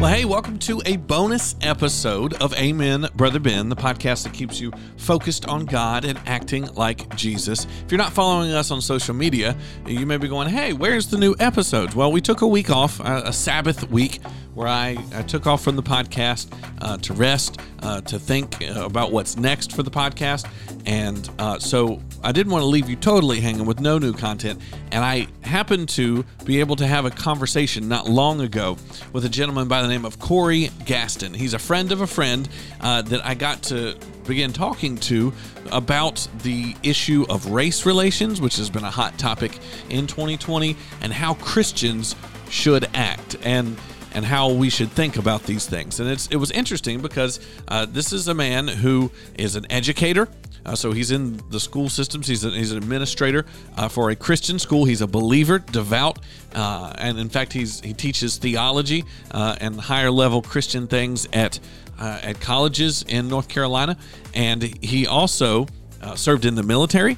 Well, hey, welcome to a bonus episode of Amen, Brother Ben, the podcast that keeps you focused on God and acting like Jesus. If you're not following us on social media, you may be going, hey, where's the new episodes? Well, we took a week off, a Sabbath week, where I, I took off from the podcast uh, to rest, uh, to think uh, about what's next for the podcast. And uh, so I didn't want to leave you totally hanging with no new content. And I happened to be able to have a conversation not long ago with a gentleman by the name of Corey Gaston. He's a friend of a friend uh, that I got to begin talking to about the issue of race relations, which has been a hot topic in 2020, and how Christians should act. And and how we should think about these things. And it was interesting because uh, this is a man who is an educator. Uh, so he's in the school systems. He's, a, he's an administrator uh, for a Christian school. He's a believer, devout, uh, and in fact, he's he teaches theology uh, and higher level Christian things at uh, at colleges in North Carolina. And he also uh, served in the military.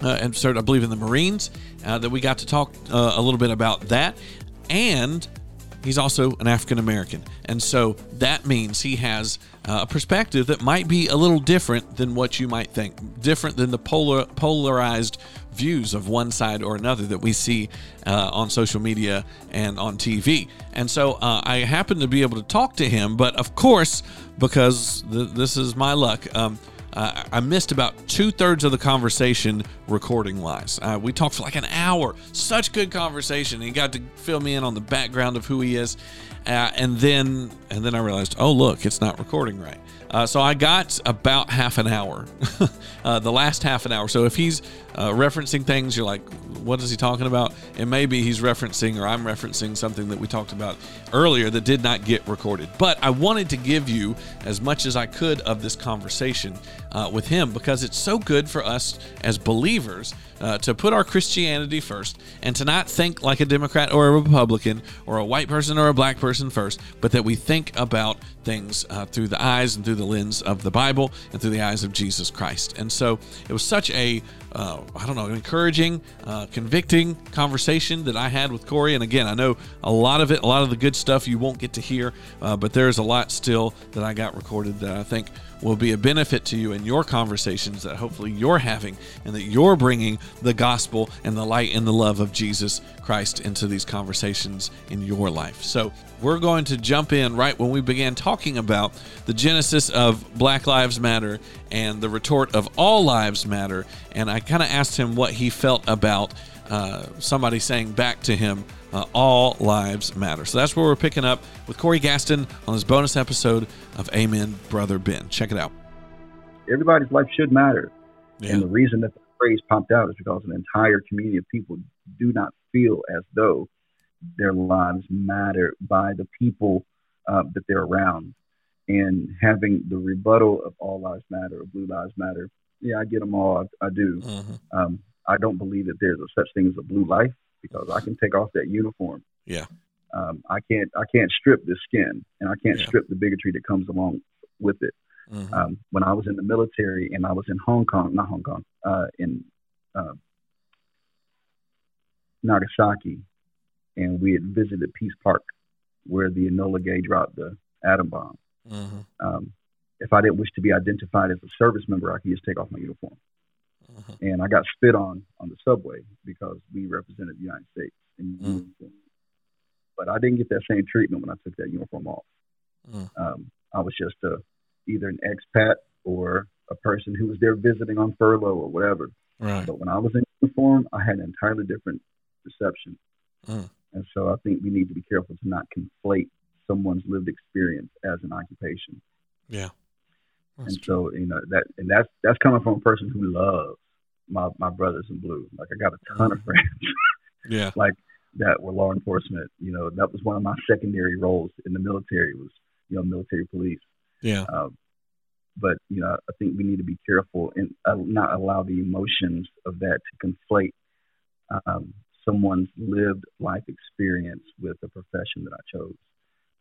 and served, I believe, in the Marines. that we got to talk a little bit about that, and he's also an African American. And so that means he has uh, a perspective that might be a little different than what you might think, different than the polar, polarized views of one side or another that we see uh, on social media and on TV. And so uh, I happened to be able to talk to him, but of course, because th- this is my luck, um, uh, I missed about two thirds of the conversation recording wise. Uh, we talked for like an hour. Such good conversation. He got to fill me in on the background of who he is. Uh, and then and then I realized, oh look, it's not recording right. Uh, so I got about half an hour, uh, the last half an hour. So if he's uh, referencing things, you're like, what is he talking about? And maybe he's referencing, or I'm referencing something that we talked about earlier that did not get recorded. But I wanted to give you as much as I could of this conversation uh, with him because it's so good for us as believers uh, to put our Christianity first and to not think like a Democrat or a Republican or a white person or a black person first, but that we think about things uh, through the eyes and through the lens of the Bible and through the eyes of Jesus Christ. And so it was such a uh, I don't know, encouraging, uh, convicting conversation that I had with Corey. And again, I know a lot of it, a lot of the good stuff you won't get to hear, uh, but there's a lot still that I got recorded that I think will be a benefit to you in your conversations that hopefully you're having and that you're bringing the gospel and the light and the love of Jesus Christ into these conversations in your life. So, we're going to jump in right when we began talking about the genesis of Black Lives Matter and the retort of All Lives Matter. And I kind of asked him what he felt about uh, somebody saying back to him, uh, All Lives Matter. So that's where we're picking up with Corey Gaston on this bonus episode of Amen, Brother Ben. Check it out. Everybody's life should matter. Yeah. And the reason that the phrase popped out is because an entire community of people do not feel as though their lives matter by the people uh, that they're around. And having the rebuttal of all lives matter or blue lives matter, yeah, I get them all. I, I do. Mm-hmm. Um, I don't believe that there's a such thing as a blue life because I can take off that uniform. Yeah. Um, I can't I can't strip the skin and I can't yeah. strip the bigotry that comes along with it. Mm-hmm. Um, when I was in the military and I was in Hong Kong, not Hong Kong, uh, in uh, Nagasaki, and we had visited Peace Park, where the Enola Gay dropped the atom bomb. Mm-hmm. Um, if I didn't wish to be identified as a service member, I could just take off my uniform. And I got spit on on the subway because we represented the United States in uniform. But I didn't get that same treatment when I took that uniform off. Mm. Um, I was just a, either an expat or a person who was there visiting on furlough or whatever. Right. But when I was in uniform, I had an entirely different perception. Mm. And so I think we need to be careful to not conflate someone's lived experience as an occupation. Yeah. That's and true. so, you know, that and that's that's coming from a person who loves my my brothers in blue. Like I got a ton of friends. yeah. Like that were law enforcement. You know, that was one of my secondary roles in the military was, you know, military police. Yeah. Um, but you know, I think we need to be careful and uh, not allow the emotions of that to conflate um, someone's lived life experience with the profession that I chose.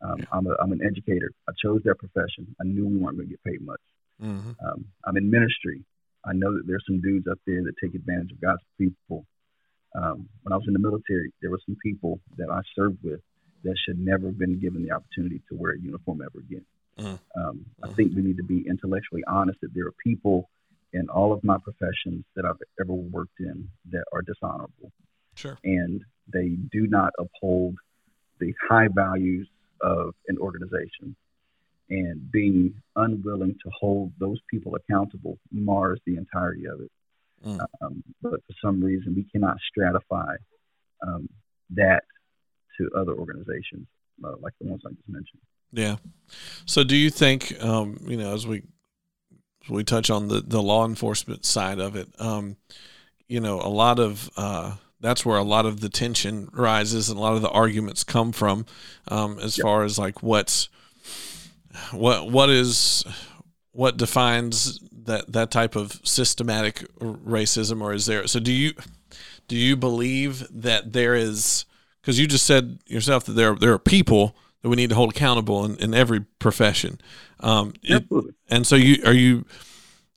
Um, yeah. I'm, a, I'm an educator. I chose that profession. I knew we weren't going to get paid much. Mm-hmm. Um, I'm in ministry. I know that there's some dudes up there that take advantage of God's people. Um, when I was in the military, there were some people that I served with that should never have been given the opportunity to wear a uniform ever again. Mm. Um, I mm. think we need to be intellectually honest that there are people in all of my professions that I've ever worked in that are dishonorable. Sure. And they do not uphold the high values of an organization. And being unwilling to hold those people accountable mars the entirety of it. Mm. Um, but for some reason, we cannot stratify um, that to other organizations uh, like the ones I just mentioned. Yeah. So, do you think, um, you know, as we as we touch on the the law enforcement side of it, um, you know, a lot of uh, that's where a lot of the tension rises and a lot of the arguments come from, um, as yep. far as like what's what what is what defines that that type of systematic racism, or is there? So, do you do you believe that there is? Because you just said yourself that there there are people that we need to hold accountable in, in every profession. Um, it, and so you are you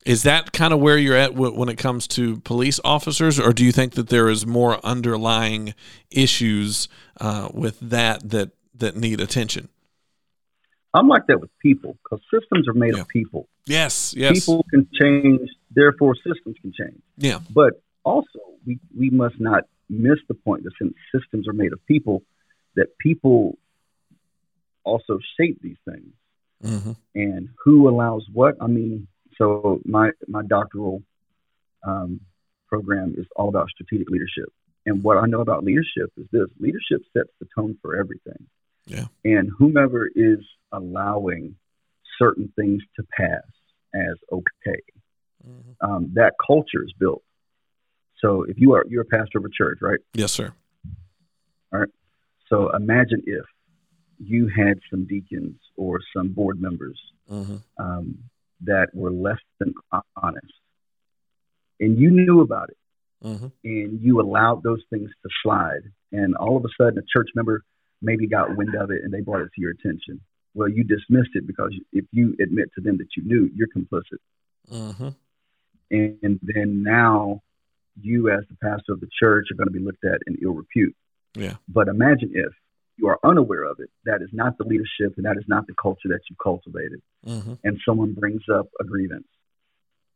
is that kind of where you're at when it comes to police officers, or do you think that there is more underlying issues uh, with that that that need attention? I'm like that with people because systems are made yeah. of people. Yes, yes. People can change, therefore systems can change. Yeah. But also, we we must not miss the point that since systems are made of people, that people also shape these things. Mm-hmm. And who allows what? I mean, so my my doctoral um, program is all about strategic leadership. And what I know about leadership is this: leadership sets the tone for everything. Yeah. And whomever is allowing certain things to pass as okay, mm-hmm. um, that culture is built. So if you are you're a pastor of a church, right? Yes, sir. All right. So imagine if you had some deacons or some board members mm-hmm. um, that were less than honest, and you knew about it, mm-hmm. and you allowed those things to slide, and all of a sudden a church member maybe got wind of it and they brought it to your attention. Well, you dismissed it because if you admit to them that you knew, you're complicit. And, and then now you, as the pastor of the church, are going to be looked at in ill repute. Yeah. But imagine if you are unaware of it, that is not the leadership and that is not the culture that you cultivated. Mm-hmm. And someone brings up a grievance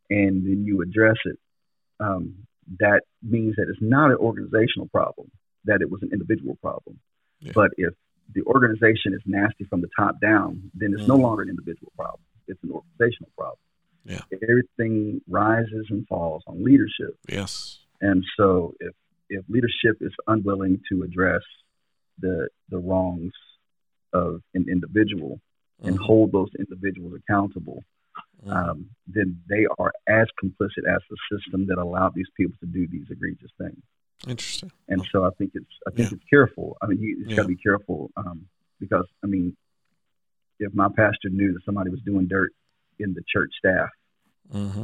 and then you address it. Um, that means that it's not an organizational problem, that it was an individual problem. Yeah. But if the organization is nasty from the top down, then it's mm-hmm. no longer an individual problem. It's an organizational problem. Yeah. Everything rises and falls on leadership. Yes. And so if if leadership is unwilling to address the the wrongs of an individual and mm-hmm. hold those individuals accountable, mm-hmm. um, then they are as complicit as the system that allowed these people to do these egregious things. Interesting. And so I think it's I think yeah. it's careful. I mean, you just yeah. got to be careful um, because I mean, if my pastor knew that somebody was doing dirt in the church staff, mm-hmm.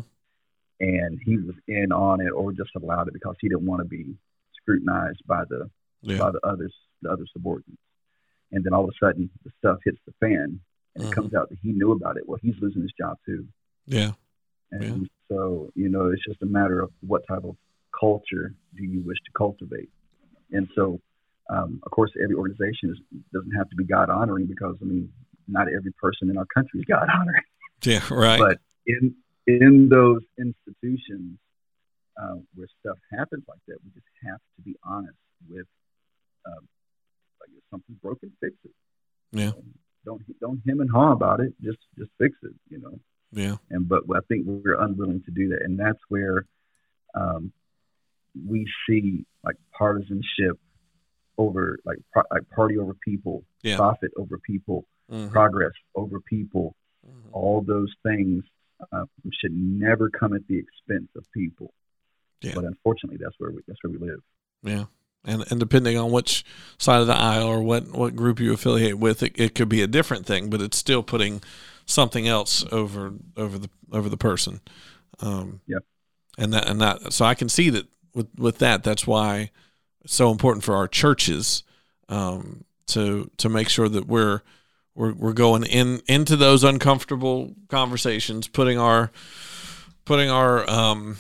and he was in on it or just allowed it because he didn't want to be scrutinized by the yeah. by the others the other subordinates. And then all of a sudden, the stuff hits the fan, and mm-hmm. it comes out that he knew about it. Well, he's losing his job too. Yeah. And so, you know, it's just a matter of what type of culture do you wish to cultivate. And so, um, of course, every organization is, doesn't have to be God honoring because, I mean, not every person in our country is God honoring. Yeah, right. But in in those institutions uh, where stuff happens like that, we just have to be honest with um, like if something's broken, fix it. Yeah. Um, don't don't him and haw about it. Just just fix it. You know. Yeah. And but I think we're unwilling to do that, and that's where um, we see like partisanship over like pro- like party over people, yeah. profit over people, mm-hmm. progress over people. Mm-hmm. All those things uh, should never come at the expense of people. Yeah. But unfortunately, that's where we that's where we live. Yeah and and depending on which side of the aisle or what what group you affiliate with, it, it could be a different thing, but it's still putting something else over over the over the person. Um, yeah, and that and that so I can see that with with that that's why it's so important for our churches um, to to make sure that we're we're we're going in into those uncomfortable conversations, putting our putting our um,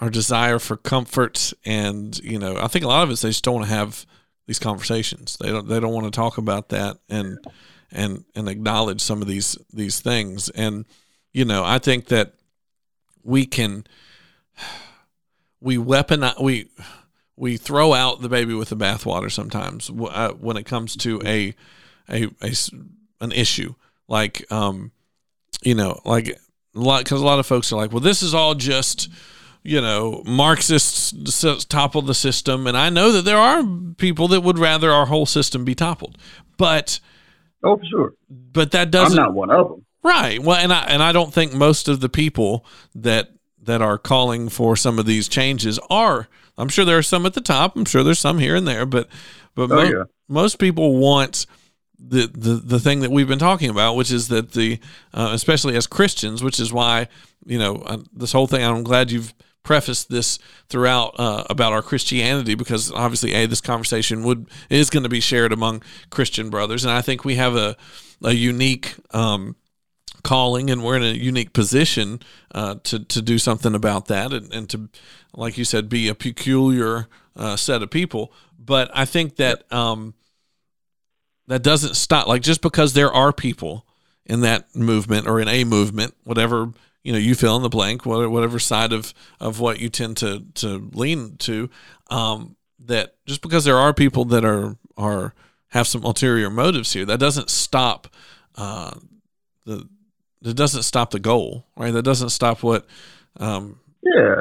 our desire for comfort and you know i think a lot of us they just don't want to have these conversations. They don't they don't want to talk about that and and and acknowledge some of these these things. And you know, I think that we can we weapon we we throw out the baby with the bathwater sometimes uh, when it comes to a, a a an issue. Like um you know like a lot because a lot of folks are like well this is all just you know marxists topple the system. And i know that there are people that would rather our whole system be toppled. But oh sure. But that doesn't i'm not one of them. Right. Well and i and i don't think most of the people that that are calling for some of these changes are i'm sure there are some at the top i'm sure there's some here and there but but oh, mo- yeah. most people want the, the the thing that we've been talking about, which is that the uh, especially as Christians, which is why you know uh, this whole thing. I'm glad you've prefaced this throughout uh, about our Christianity because obviously, a this conversation would is going to be shared among Christian brothers, and I think we have a a unique. Um, calling and we're in a unique position uh, to to do something about that and, and to like you said be a peculiar uh, set of people. But I think that um, that doesn't stop like just because there are people in that movement or in a movement whatever you know you fill in the blank whatever side of of what you tend to to lean to um that just because there are people that are are have some ulterior motives here that doesn't stop uh the it doesn't stop the goal right that doesn't stop what um yeah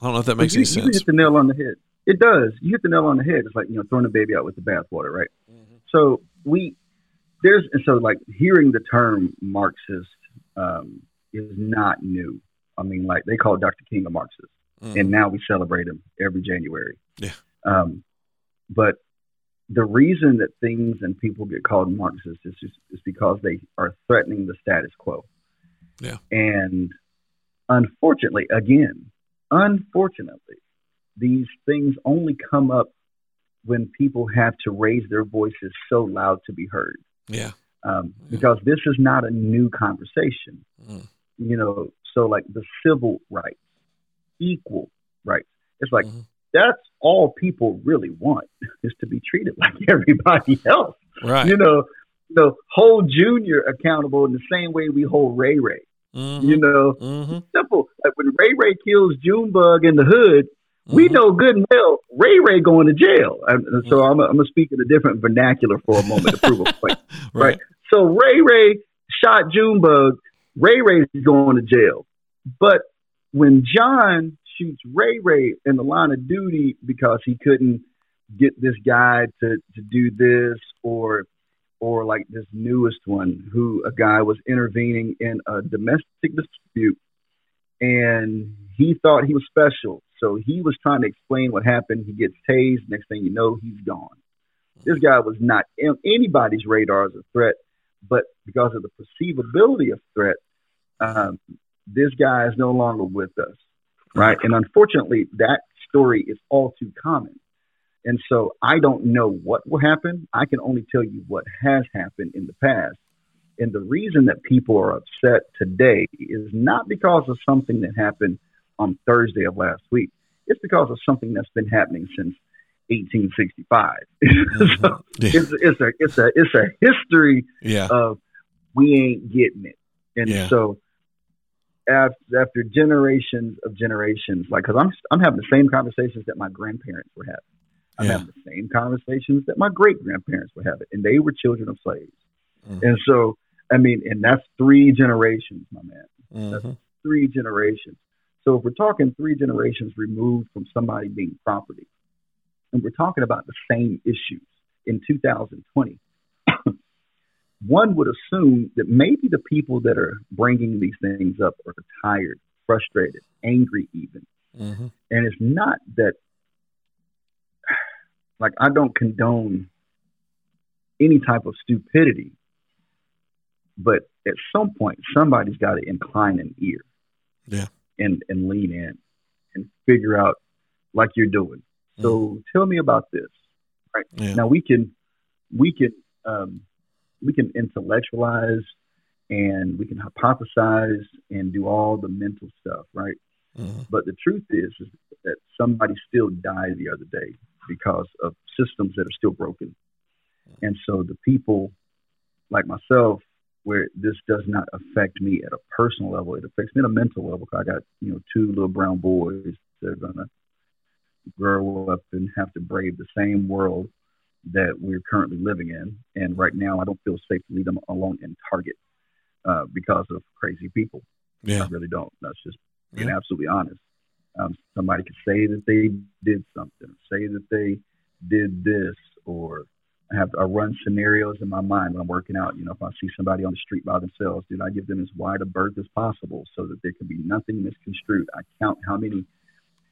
i don't know if that makes you, any sense you hit the nail on the head it does you hit the nail on the head it's like you know throwing the baby out with the bathwater right so we there's and so like hearing the term Marxist um, is not new. I mean, like they call Dr. King a Marxist, mm. and now we celebrate him every January. Yeah. Um, but the reason that things and people get called Marxist is just is because they are threatening the status quo. Yeah. And unfortunately, again, unfortunately, these things only come up when people have to raise their voices so loud to be heard. Yeah. Um, yeah. Because this is not a new conversation. Mm. You know, so like the civil rights, equal rights. It's like mm-hmm. that's all people really want is to be treated like everybody else. Right. You know, the hold Junior accountable in the same way we hold Ray Ray. Mm-hmm. You know, mm-hmm. simple. Like when Ray Ray kills Junebug in the hood, Mm-hmm. We know good and well Ray Ray going to jail. And so mm-hmm. I'm, I'm going to speak in a different vernacular for a moment to prove a point. right. right. So Ray Ray shot Junebug. Ray Ray is going to jail. But when John shoots Ray Ray in the line of duty because he couldn't get this guy to, to do this or or like this newest one who a guy was intervening in a domestic dispute and he thought he was special so he was trying to explain what happened. He gets tased. Next thing you know, he's gone. This guy was not anybody's radar as a threat, but because of the perceivability of threat, um, this guy is no longer with us, right? And unfortunately, that story is all too common. And so I don't know what will happen. I can only tell you what has happened in the past. And the reason that people are upset today is not because of something that happened on Thursday of last week. It's because of something that's been happening since 1865. Mm-hmm. so it's, it's a it's a it's a history yeah. of we ain't getting it, and yeah. so after, after generations of generations, like because I'm I'm having the same conversations that my grandparents were having. I'm having the same conversations that my great grandparents were having, and they were children of slaves. Mm-hmm. And so, I mean, and that's three generations, my man. Mm-hmm. That's three generations. So if we're talking three generations removed from somebody being property, and we're talking about the same issues in 2020, one would assume that maybe the people that are bringing these things up are tired, frustrated, angry, even. Mm-hmm. And it's not that, like, I don't condone any type of stupidity, but at some point, somebody's got to incline an ear. Yeah and and lean in and figure out like you're doing. So mm. tell me about this. Right yeah. now, we can we can um, we can intellectualize and we can hypothesize and do all the mental stuff, right? Mm. But the truth is, is that somebody still died the other day because of systems that are still broken. And so the people like myself, where this does not affect me at a personal level, it affects me at a mental level. I got, you know, two little brown boys that are going to grow up and have to brave the same world that we're currently living in. And right now, I don't feel safe to leave them alone in Target uh, because of crazy people. Yeah. I really don't. That's just being yeah. absolutely honest. Um, somebody could say that they did something, say that they did this, or I have I run scenarios in my mind when I'm working out. You know, if I see somebody on the street by themselves, dude, I give them as wide a berth as possible so that there can be nothing misconstrued. I count how many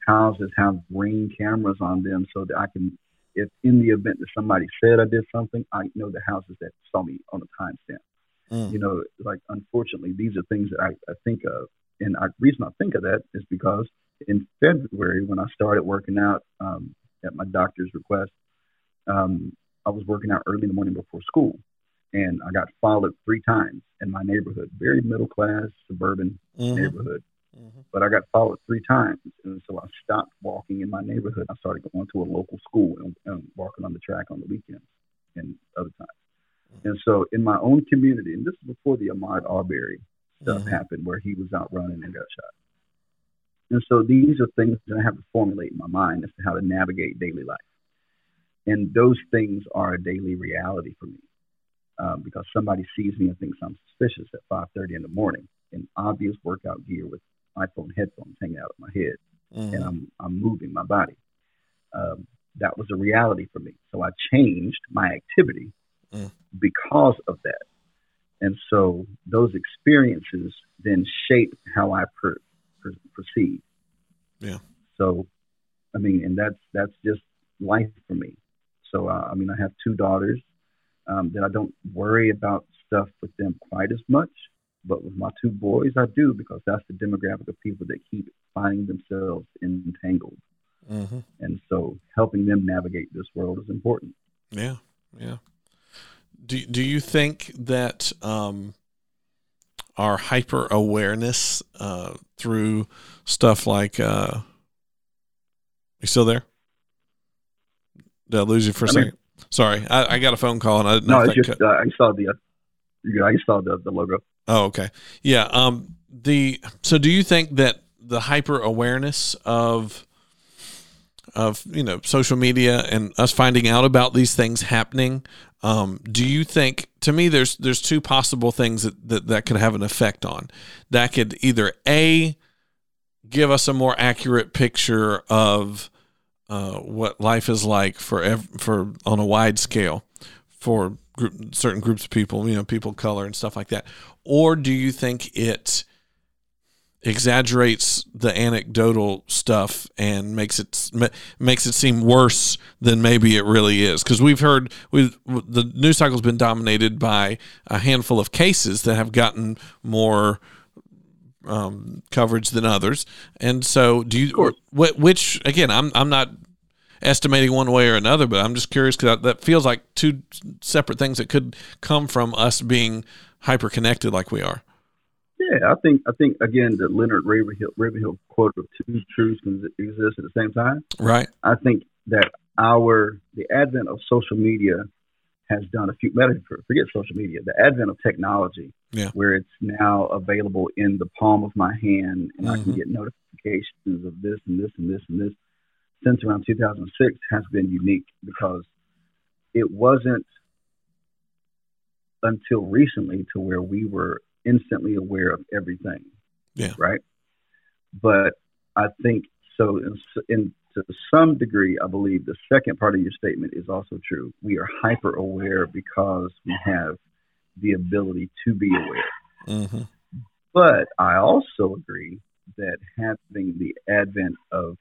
houses have ring cameras on them so that I can, if in the event that somebody said I did something, I know the houses that saw me on a timestamp. Mm. You know, like unfortunately, these are things that I, I think of, and the reason I think of that is because in February when I started working out um, at my doctor's request, um, I was working out early in the morning before school, and I got followed three times in my neighborhood, very middle class suburban mm-hmm. neighborhood. Mm-hmm. But I got followed three times, and so I stopped walking in my neighborhood. I started going to a local school and, and walking on the track on the weekends and other times. Mm-hmm. And so in my own community, and this is before the Ahmaud Arbery stuff mm-hmm. happened, where he was out running and got shot. And so these are things that I have to formulate in my mind as to how to navigate daily life. And those things are a daily reality for me um, because somebody sees me and thinks I'm suspicious at 5:30 in the morning in obvious workout gear with iPhone headphones hanging out of my head, mm-hmm. and I'm I'm moving my body. Um, that was a reality for me. So I changed my activity mm. because of that. And so those experiences then shape how I per, proceed. Yeah. So, I mean, and that's that's just life for me. So, uh, I mean, I have two daughters um, that I don't worry about stuff with them quite as much. But with my two boys, I do because that's the demographic of people that keep finding themselves entangled. Mm-hmm. And so helping them navigate this world is important. Yeah. Yeah. Do, do you think that um, our hyper awareness uh, through stuff like, uh, you still there? Did I lose you for a I second? Mean, Sorry, I, I, got a phone call and I didn't. no, it's just uh, I saw the uh, I saw the, the logo. Oh, okay. Yeah. Um. The so do you think that the hyper awareness of of you know social media and us finding out about these things happening um, do you think to me there's there's two possible things that, that that could have an effect on. That could either a give us a more accurate picture of uh, what life is like for ev- for on a wide scale for group, certain groups of people, you know, people of color and stuff like that, or do you think it exaggerates the anecdotal stuff and makes it makes it seem worse than maybe it really is. Because we've heard we the news cycle's been dominated by a handful of cases that have gotten more um, coverage than others. And so do you which again I'm I'm not estimating one way or another, but I'm just curious because that feels like two separate things that could come from us being hyper connected like we are. Yeah, I think I think again the Leonard Ravenhill, Ravenhill quote of two truths can exist at the same time. Right. I think that our the advent of social media has done a few better forget social media the advent of technology yeah. where it's now available in the palm of my hand and mm-hmm. i can mm-hmm. get notifications of this and this and this and this since around 2006 has been unique because it wasn't until recently to where we were instantly aware of everything. Yeah. Right. But I think so. In, in to some degree, I believe the second part of your statement is also true. We are hyper aware because we have the ability to be aware. Mm-hmm. But I also agree that having the advent of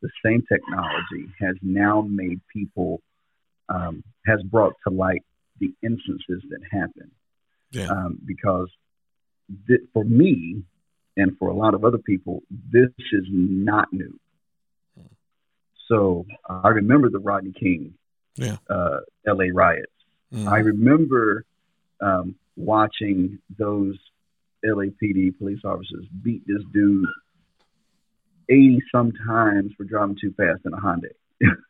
the same technology has now made people um, has brought to light the instances that happen. Yeah. Um, because th- for me and for a lot of other people, this is not new. So I remember the Rodney King, yeah. uh, L.A. riots. Mm-hmm. I remember um, watching those LAPD police officers beat this dude 80 sometimes for driving too fast in a Hyundai.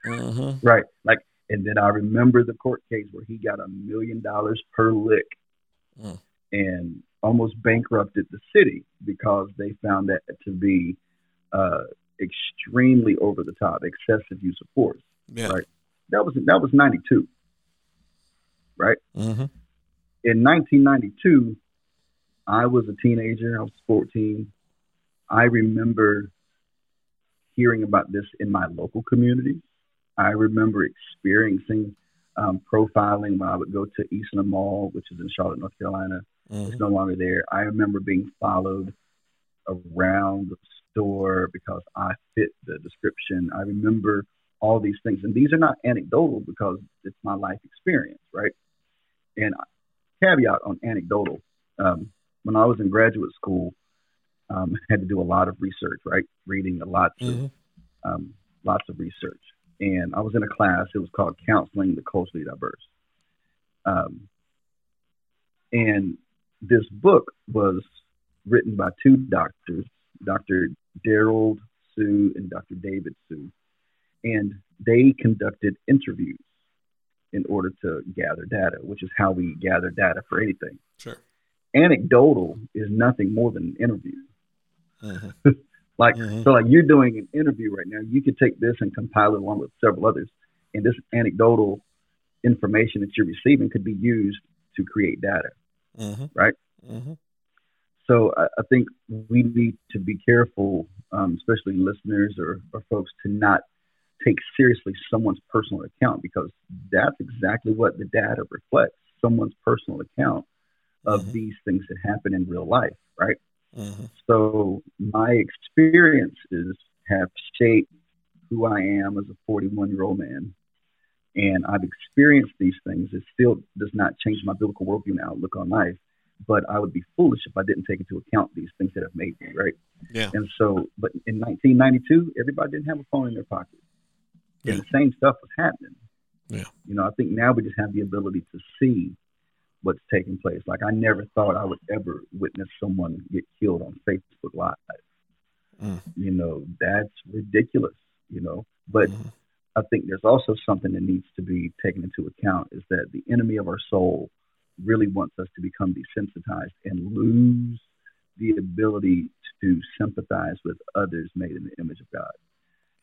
mm-hmm. right? Like, and then I remember the court case where he got a million dollars per lick, mm. and almost bankrupted the city because they found that to be uh, extremely over the top, excessive use of force. Yeah. Right. That was that was ninety two. Right. Mm-hmm. In 1992, I was a teenager. I was 14. I remember hearing about this in my local community. I remember experiencing um, profiling when I would go to Eastland Mall, which is in Charlotte, North Carolina. Mm-hmm. It's no longer there. I remember being followed around the store because I fit the description. I remember all these things, and these are not anecdotal because it's my life experience, right? And caveat on anecdotal. Um, when I was in graduate school, um, I had to do a lot of research, right? Reading a lot of mm-hmm. um, lots of research, and I was in a class. It was called Counseling the Culturally Diverse, um, and this book was written by two doctors, Dr. Derald Sue and Dr. David Sue, and they conducted interviews in order to gather data, which is how we gather data for anything. Sure. Anecdotal is nothing more than an interview. Mm-hmm. like mm-hmm. so, like you're doing an interview right now. You could take this and compile it along with several others, and this anecdotal information that you're receiving could be used to create data. Mm-hmm. Right. Mm-hmm. So I, I, think we need to be careful, um, especially listeners or, or folks, to not take seriously someone's personal account because that's exactly what the data reflects someone's personal account of mm-hmm. these things that happen in real life, right? Mm-hmm. So my experiences have shaped who I am as a 41 year old man. And I've experienced these things. It still does not change my biblical worldview and outlook on life but I would be foolish if I didn't take into account these things that have made me, right? Yeah. And so, but in 1992, everybody didn't have a phone in their pocket. Yeah. And the same stuff was happening. Yeah. You know, I think now we just have the ability to see what's taking place. Like I never thought I would ever witness someone get killed on Facebook Live. Mm. You know, that's ridiculous, you know. But mm. I think there's also something that needs to be taken into account is that the enemy of our soul really wants us to become desensitized and lose the ability to sympathize with others made in the image of God.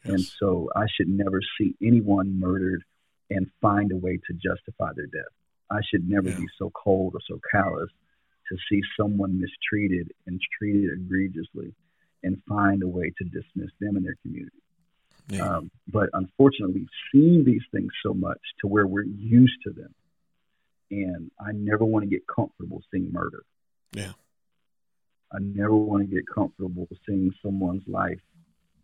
Yes. And so I should never see anyone murdered and find a way to justify their death. I should never yeah. be so cold or so callous to see someone mistreated and treated egregiously and find a way to dismiss them and their community. Yeah. Um, but unfortunately, we've seen these things so much to where we're used to them and I never want to get comfortable seeing murder. Yeah. I never want to get comfortable seeing someone's life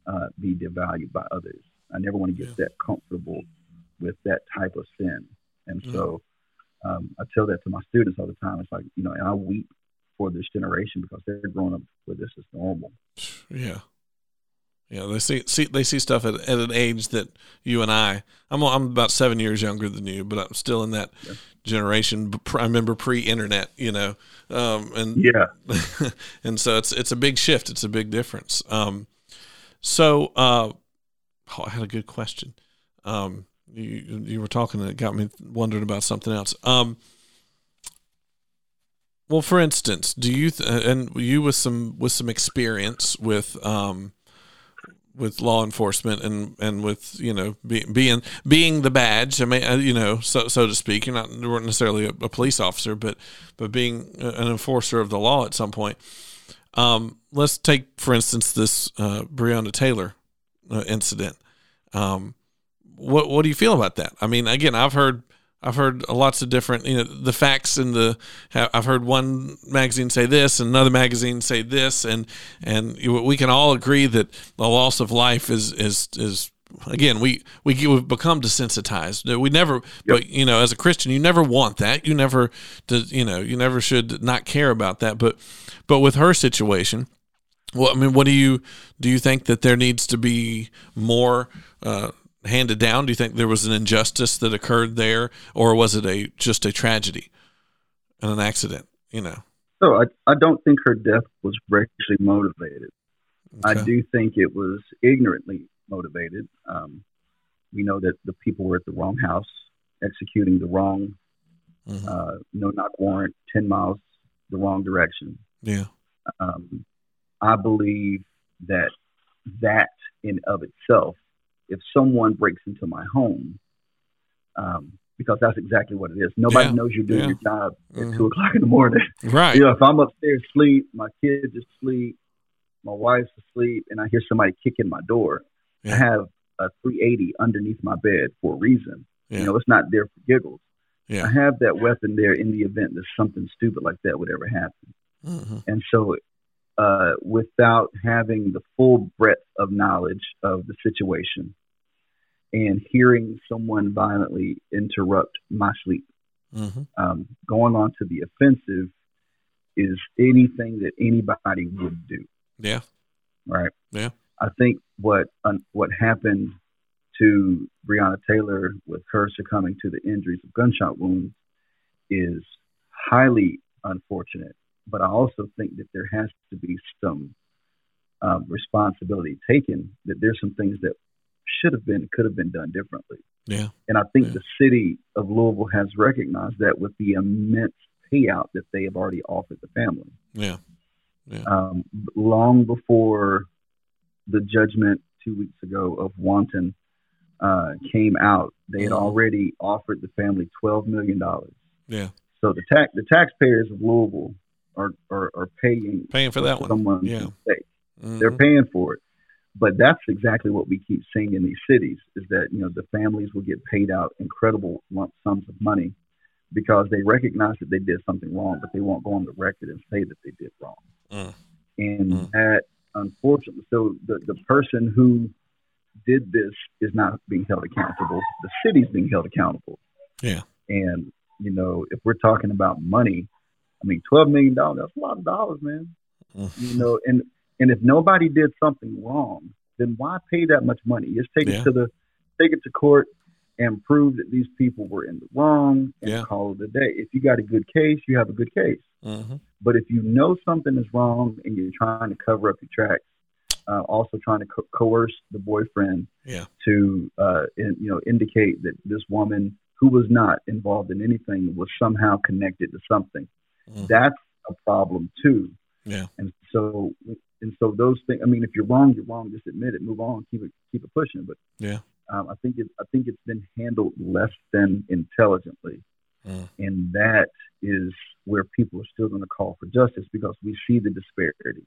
uh, be devalued by others. I never want to get yeah. that comfortable with that type of sin. And mm. so um, I tell that to my students all the time. It's like, you know, and I weep for this generation because they're growing up where this is normal. Yeah. Yeah, they see, see they see stuff at, at an age that you and I. I'm I'm about seven years younger than you, but I'm still in that yeah. generation. I remember pre-internet, you know, um, and yeah, and so it's it's a big shift. It's a big difference. Um, so uh, oh, I had a good question. Um, you you were talking and it got me wondering about something else. Um, well, for instance, do you th- and you with some with some experience with um with law enforcement and and with you know be, being being the badge. I mean uh, you know so so to speak. You're not necessarily a, a police officer but but being an enforcer of the law at some point. Um, let's take for instance this uh, Breonna Taylor uh, incident. Um, what what do you feel about that? I mean again I've heard I've heard lots of different, you know, the facts and the. I've heard one magazine say this, and another magazine say this, and and we can all agree that the loss of life is is is again we we we've become desensitized. We never, yep. but you know, as a Christian, you never want that. You never, you know, you never should not care about that. But but with her situation, well, I mean, what do you do? You think that there needs to be more? Uh, handed down? Do you think there was an injustice that occurred there, or was it a just a tragedy and an accident? You know. So I I don't think her death was racially motivated. Okay. I do think it was ignorantly motivated. Um, we know that the people were at the wrong house, executing the wrong mm-hmm. uh, no knock warrant, ten miles the wrong direction. Yeah. Um, I believe that that in of itself, if someone breaks into my home, um, because that's exactly what it is. Nobody yeah. knows you're doing yeah. your job at mm-hmm. two o'clock in the morning. Right. You know, if I'm upstairs asleep, my kids asleep, my wife's asleep, and I hear somebody kicking my door, yeah. I have a 380 underneath my bed for a reason. You know, it's not there for giggles. I have that weapon there in the event that something stupid like that would ever happen. Mm-hmm. And so, uh, without having the full breadth of knowledge of the situation, and hearing someone violently interrupt my sleep. Mm-hmm. Um, going on to the offensive is anything that anybody would do. Yeah. Right. Yeah. I think what what happened to Breonna Taylor with her succumbing to the injuries of gunshot wounds is highly unfortunate. But I also think that there has to be some um, responsibility taken. That there's some things that should have been, could have been done differently. Yeah. And I think yeah. the city of Louisville has recognized that with the immense payout that they have already offered the family. Yeah. Yeah. Um, long before the judgment two weeks ago of Wanton uh, came out, they had mm-hmm. already offered the family twelve million dollars. Yeah. So the tax the taxpayers of Louisville are are, are paying paying for that one. Yeah. Mm-hmm. They're paying for it. But that's exactly what we keep seeing in these cities is that, you know, the families will get paid out incredible lump sums of money because they recognize that they did something wrong, but they won't go on the record and say that they did wrong. Mm. And mm. that, unfortunately, so the, the person who did this is not being held accountable. The city's being held accountable. Yeah. And, you know, if we're talking about money, I mean, $12 million, that's a lot of dollars, man. Mm. You know, and and if nobody did something wrong, then why pay that much money? Just take yeah. it to the take it to court and prove that these people were in the wrong and yeah. call it a day. If you got a good case, you have a good case. Mm-hmm. But if you know something is wrong and you're trying to cover up your tracks, uh, also trying to co- coerce the boyfriend yeah. to uh, in, you know indicate that this woman who was not involved in anything was somehow connected to something, mm-hmm. that's a problem too. Yeah. And so and so those things. I mean, if you're wrong, you're wrong. Just admit it. Move on. Keep it keep it pushing. But yeah, um, I think it I think it's been handled less than intelligently, mm. and that is where people are still going to call for justice because we see the disparity.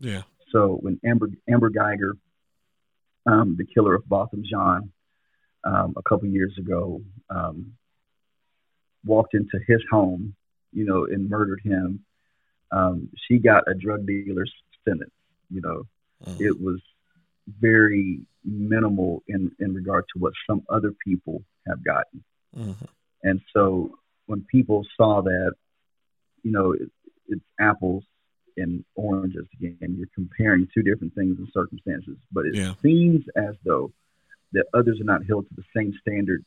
Yeah. So when Amber Amber Guyger, um, the killer of Botham Jean, um, a couple years ago, um, walked into his home, you know, and murdered him. Um, she got a drug dealer's sentence. You know, mm-hmm. it was very minimal in in regard to what some other people have gotten. Mm-hmm. And so when people saw that, you know, it, it's apples and oranges again. You're comparing two different things and circumstances, but it yeah. seems as though that others are not held to the same standard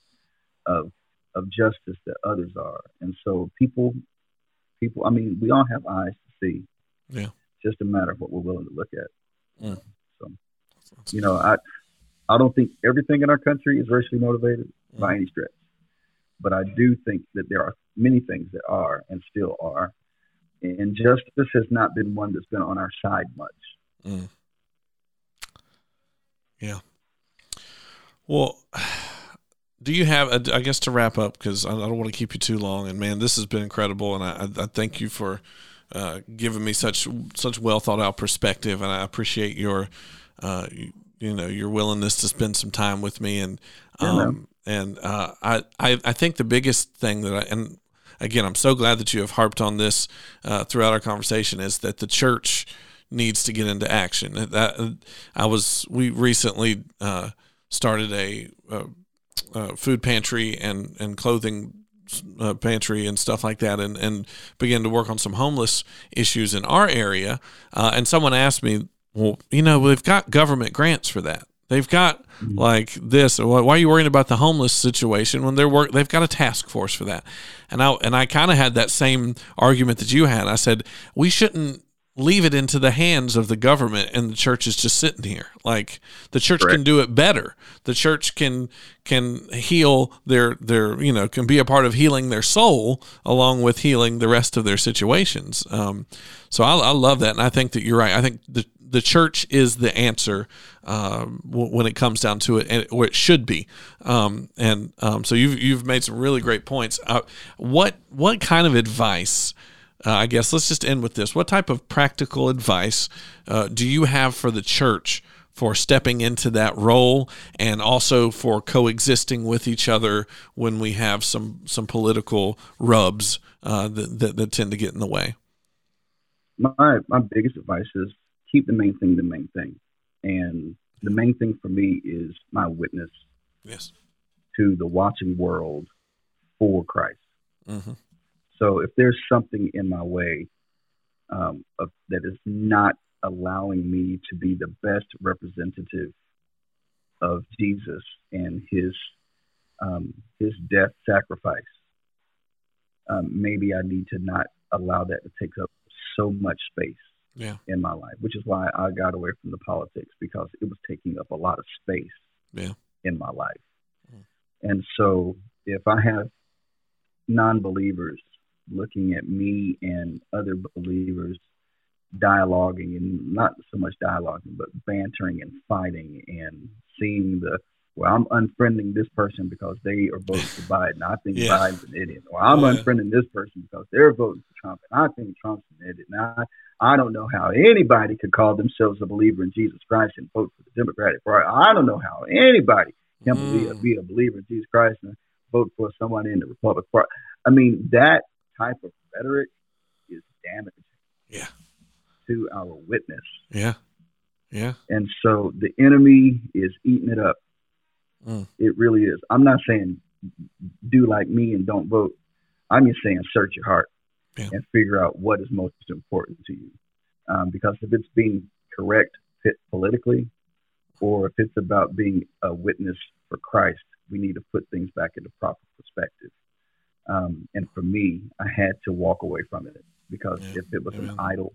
of of justice that others are. And so people people I mean, we all have eyes to see. Yeah just a matter of what we're willing to look at. Mm. So, you know, I I don't think everything in our country is racially motivated mm. by any stretch, but I do think that there are many things that are and still are, and justice has not been one that's been on our side much. Mm. Yeah. Well. Do you have I guess to wrap up because I don't want to keep you too long and man this has been incredible and I, I thank you for uh, giving me such such well thought out perspective, and I appreciate your uh, you, know your willingness to spend some time with me and um, yeah, and uh, I, I I think the biggest thing that I and again I'm so glad that you have harped on this uh, throughout our conversation is that the church needs to get into action. That I was we recently uh, started a, a, a food pantry and and clothing uh, pantry and stuff like that, and and begin to work on some homeless issues in our area. Uh, and someone asked me, well, you know, they've got government grants for that. They've got mm-hmm. like this. Why are you worrying about the homeless situation when they're work? They've got a task force for that. And I and I kind of had that same argument that you had. I said we shouldn't leave it into the hands of the government and the church is just sitting here like the church Correct. can do it better the church can can heal their their you know can be a part of healing their soul along with healing the rest of their situations um, so I, I love that and i think that you're right i think the the church is the answer um, when it comes down to it, and, or it should be. Um, and um, so you've you've made some really great points. Uh, what what kind of advice uh, I guess let's just end with this. What type of practical advice uh, do you have for the church for stepping into that role and also for coexisting with each other when we have some some political rubs uh, that, that, that tend to get in the way? My my biggest advice is keep the main thing the main thing, and the main thing for me is my witness. Yes. To the watching world for Christ. Mm-hmm. So if there's something in my way um, of, that is not allowing me to be the best representative of Jesus and his um, his death sacrifice, um, maybe I need to not allow that to take up so much space yeah. in my life, which is why I got away from the politics because it was taking up a lot of space yeah. in my life. Mm. And so if I have non-believers looking at me and other believers dialoguing and not so much dialoguing, but bantering and fighting and seeing the well, I'm unfriending this person because they are voting for Biden. I think yeah. Biden's an idiot. Or I'm yeah. unfriending this person because they're voting for Trump, and I think Trump's an idiot. Now, I, I don't know how anybody could call themselves a believer in Jesus Christ and vote for the Democratic Party. I don't know how anybody can mm. be, a, be a believer in Jesus Christ and vote for someone in the Republican Party. I mean, that type of rhetoric is damaging. Yeah. To our witness. Yeah. Yeah. And so the enemy is eating it up. Mm. It really is. I'm not saying do like me and don't vote. I'm just saying search your heart yeah. and figure out what is most important to you. Um, because if it's being correct fit politically, or if it's about being a witness for Christ, we need to put things back into proper perspective. Um, and for me, I had to walk away from it because yeah. if it was an idol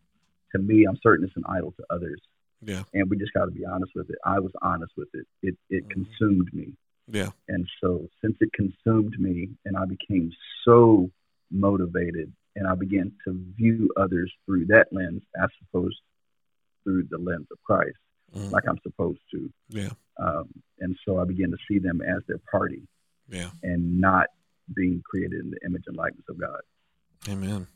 to me, I'm certain it's an idol to others. Yeah. And we just got to be honest with it. I was honest with it. It it mm-hmm. consumed me. Yeah. And so since it consumed me and I became so motivated and I began to view others through that lens as opposed through the lens of Christ, mm-hmm. like I'm supposed to. Yeah. Um, and so I began to see them as their party. Yeah. And not being created in the image and likeness of God. Amen.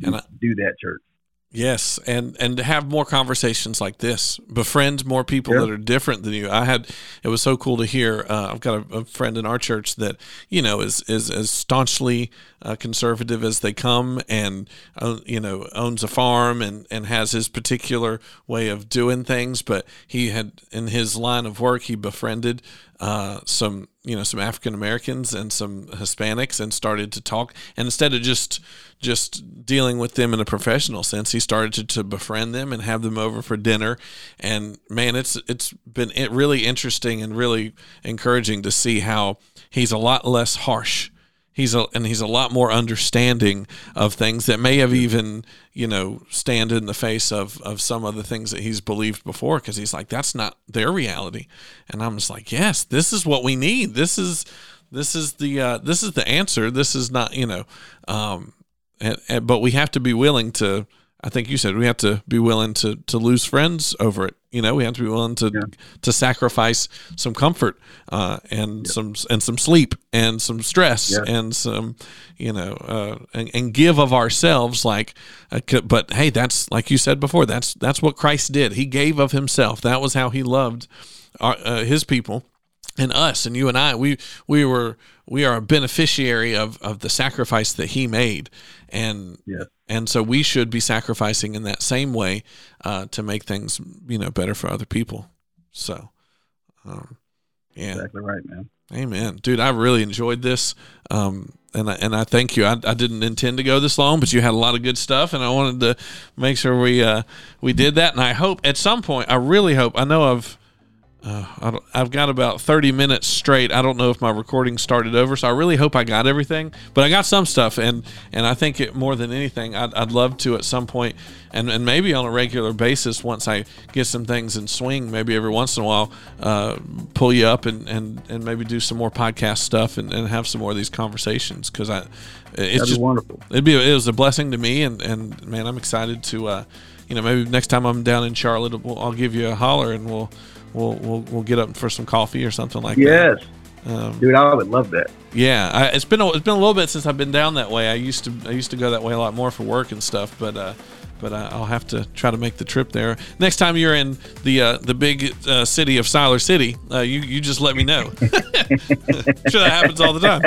Do, and I, do that, church. Yes, and and to have more conversations like this, befriend more people that are different than you. I had it was so cool to hear. Uh, I've got a, a, friend in our church that you know is is as staunchly uh, conservative as they come, and uh, you know owns a farm and and has his particular way of doing things. But he had in his line of work, he befriended uh, some you know some African Americans and some Hispanics and started to talk. And instead of just just dealing with them in a professional sense, he started to, to befriend them and have them over for dinner. And man, it's it's been really interesting and really encouraging to see how he's a lot less harsh he's a, and he's a lot more understanding of things that may have even you know stand in the face of of some of the things that he's believed before because he's like that's not their reality. And i'm just like yes this is what we need. This is this is the uh, this is the answer. This is not you know um and, and but we have to be willing to I think you said we have to be willing to to lose friends over it. You know, we have to be willing to yeah. to sacrifice some comfort uh, and yeah. some and some sleep and some stress yeah. and some you know uh, and, and, give of ourselves. Like, uh, but hey, that's like you said before. That's that's what Christ did. He gave of Himself. That was how He loved our, uh, His people and us and you and I. We we were we are a beneficiary of of the sacrifice that He made and yeah and so we should be sacrificing in that same way uh, to make things you know better for other people so um, yeah exactly right man amen dude i really enjoyed this um, and I, and I thank you. I, I didn't intend to go this long, but you had a lot of good stuff, and I wanted to make sure we uh, we did that. And I hope at some point, I really hope. I know I've uh, I've got about 30 minutes straight. I don't know if my recording started over, so I really hope I got everything. But I got some stuff, and and I think it, more than anything, I'd, I'd love to at some point, and, and maybe on a regular basis, once I get some things in swing, maybe every once in a while, uh, pull you up and, and, and maybe do some more podcast stuff and, and have some more of these conversations because I it's That'd just wonderful. It'd be it was a blessing to me, and and man, I'm excited to. Uh, you know, maybe next time I'm down in Charlotte, I'll give you a holler and we'll we'll we'll, we'll get up for some coffee or something like yes. that. Um, Dude, I would love that. Yeah, I, it's been a, it's been a little bit since I've been down that way. I used to I used to go that way a lot more for work and stuff, but uh, but I, I'll have to try to make the trip there next time you're in the uh, the big uh, city of Siler City. Uh, you you just let me know. sure, that happens all the time.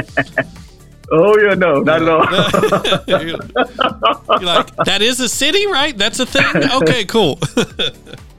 Oh yeah, no, not at all. you're like that is a city, right? That's a thing. Okay, cool.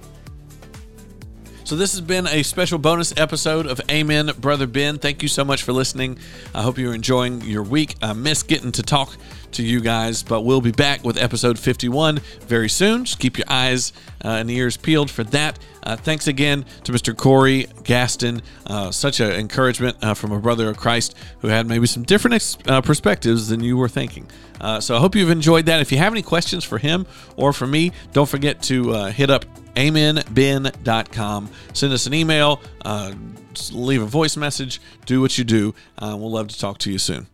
So, this has been a special bonus episode of Amen, Brother Ben. Thank you so much for listening. I hope you're enjoying your week. I miss getting to talk to you guys, but we'll be back with episode 51 very soon. Just keep your eyes uh, and ears peeled for that. Uh, thanks again to Mr. Corey Gaston. Uh, such an encouragement uh, from a brother of Christ who had maybe some different ex- uh, perspectives than you were thinking. Uh, so I hope you've enjoyed that. If you have any questions for him or for me, don't forget to hit up amenben.com. Send us an email, uh, leave a voice message, do what you do. Uh, we'll love to talk to you soon.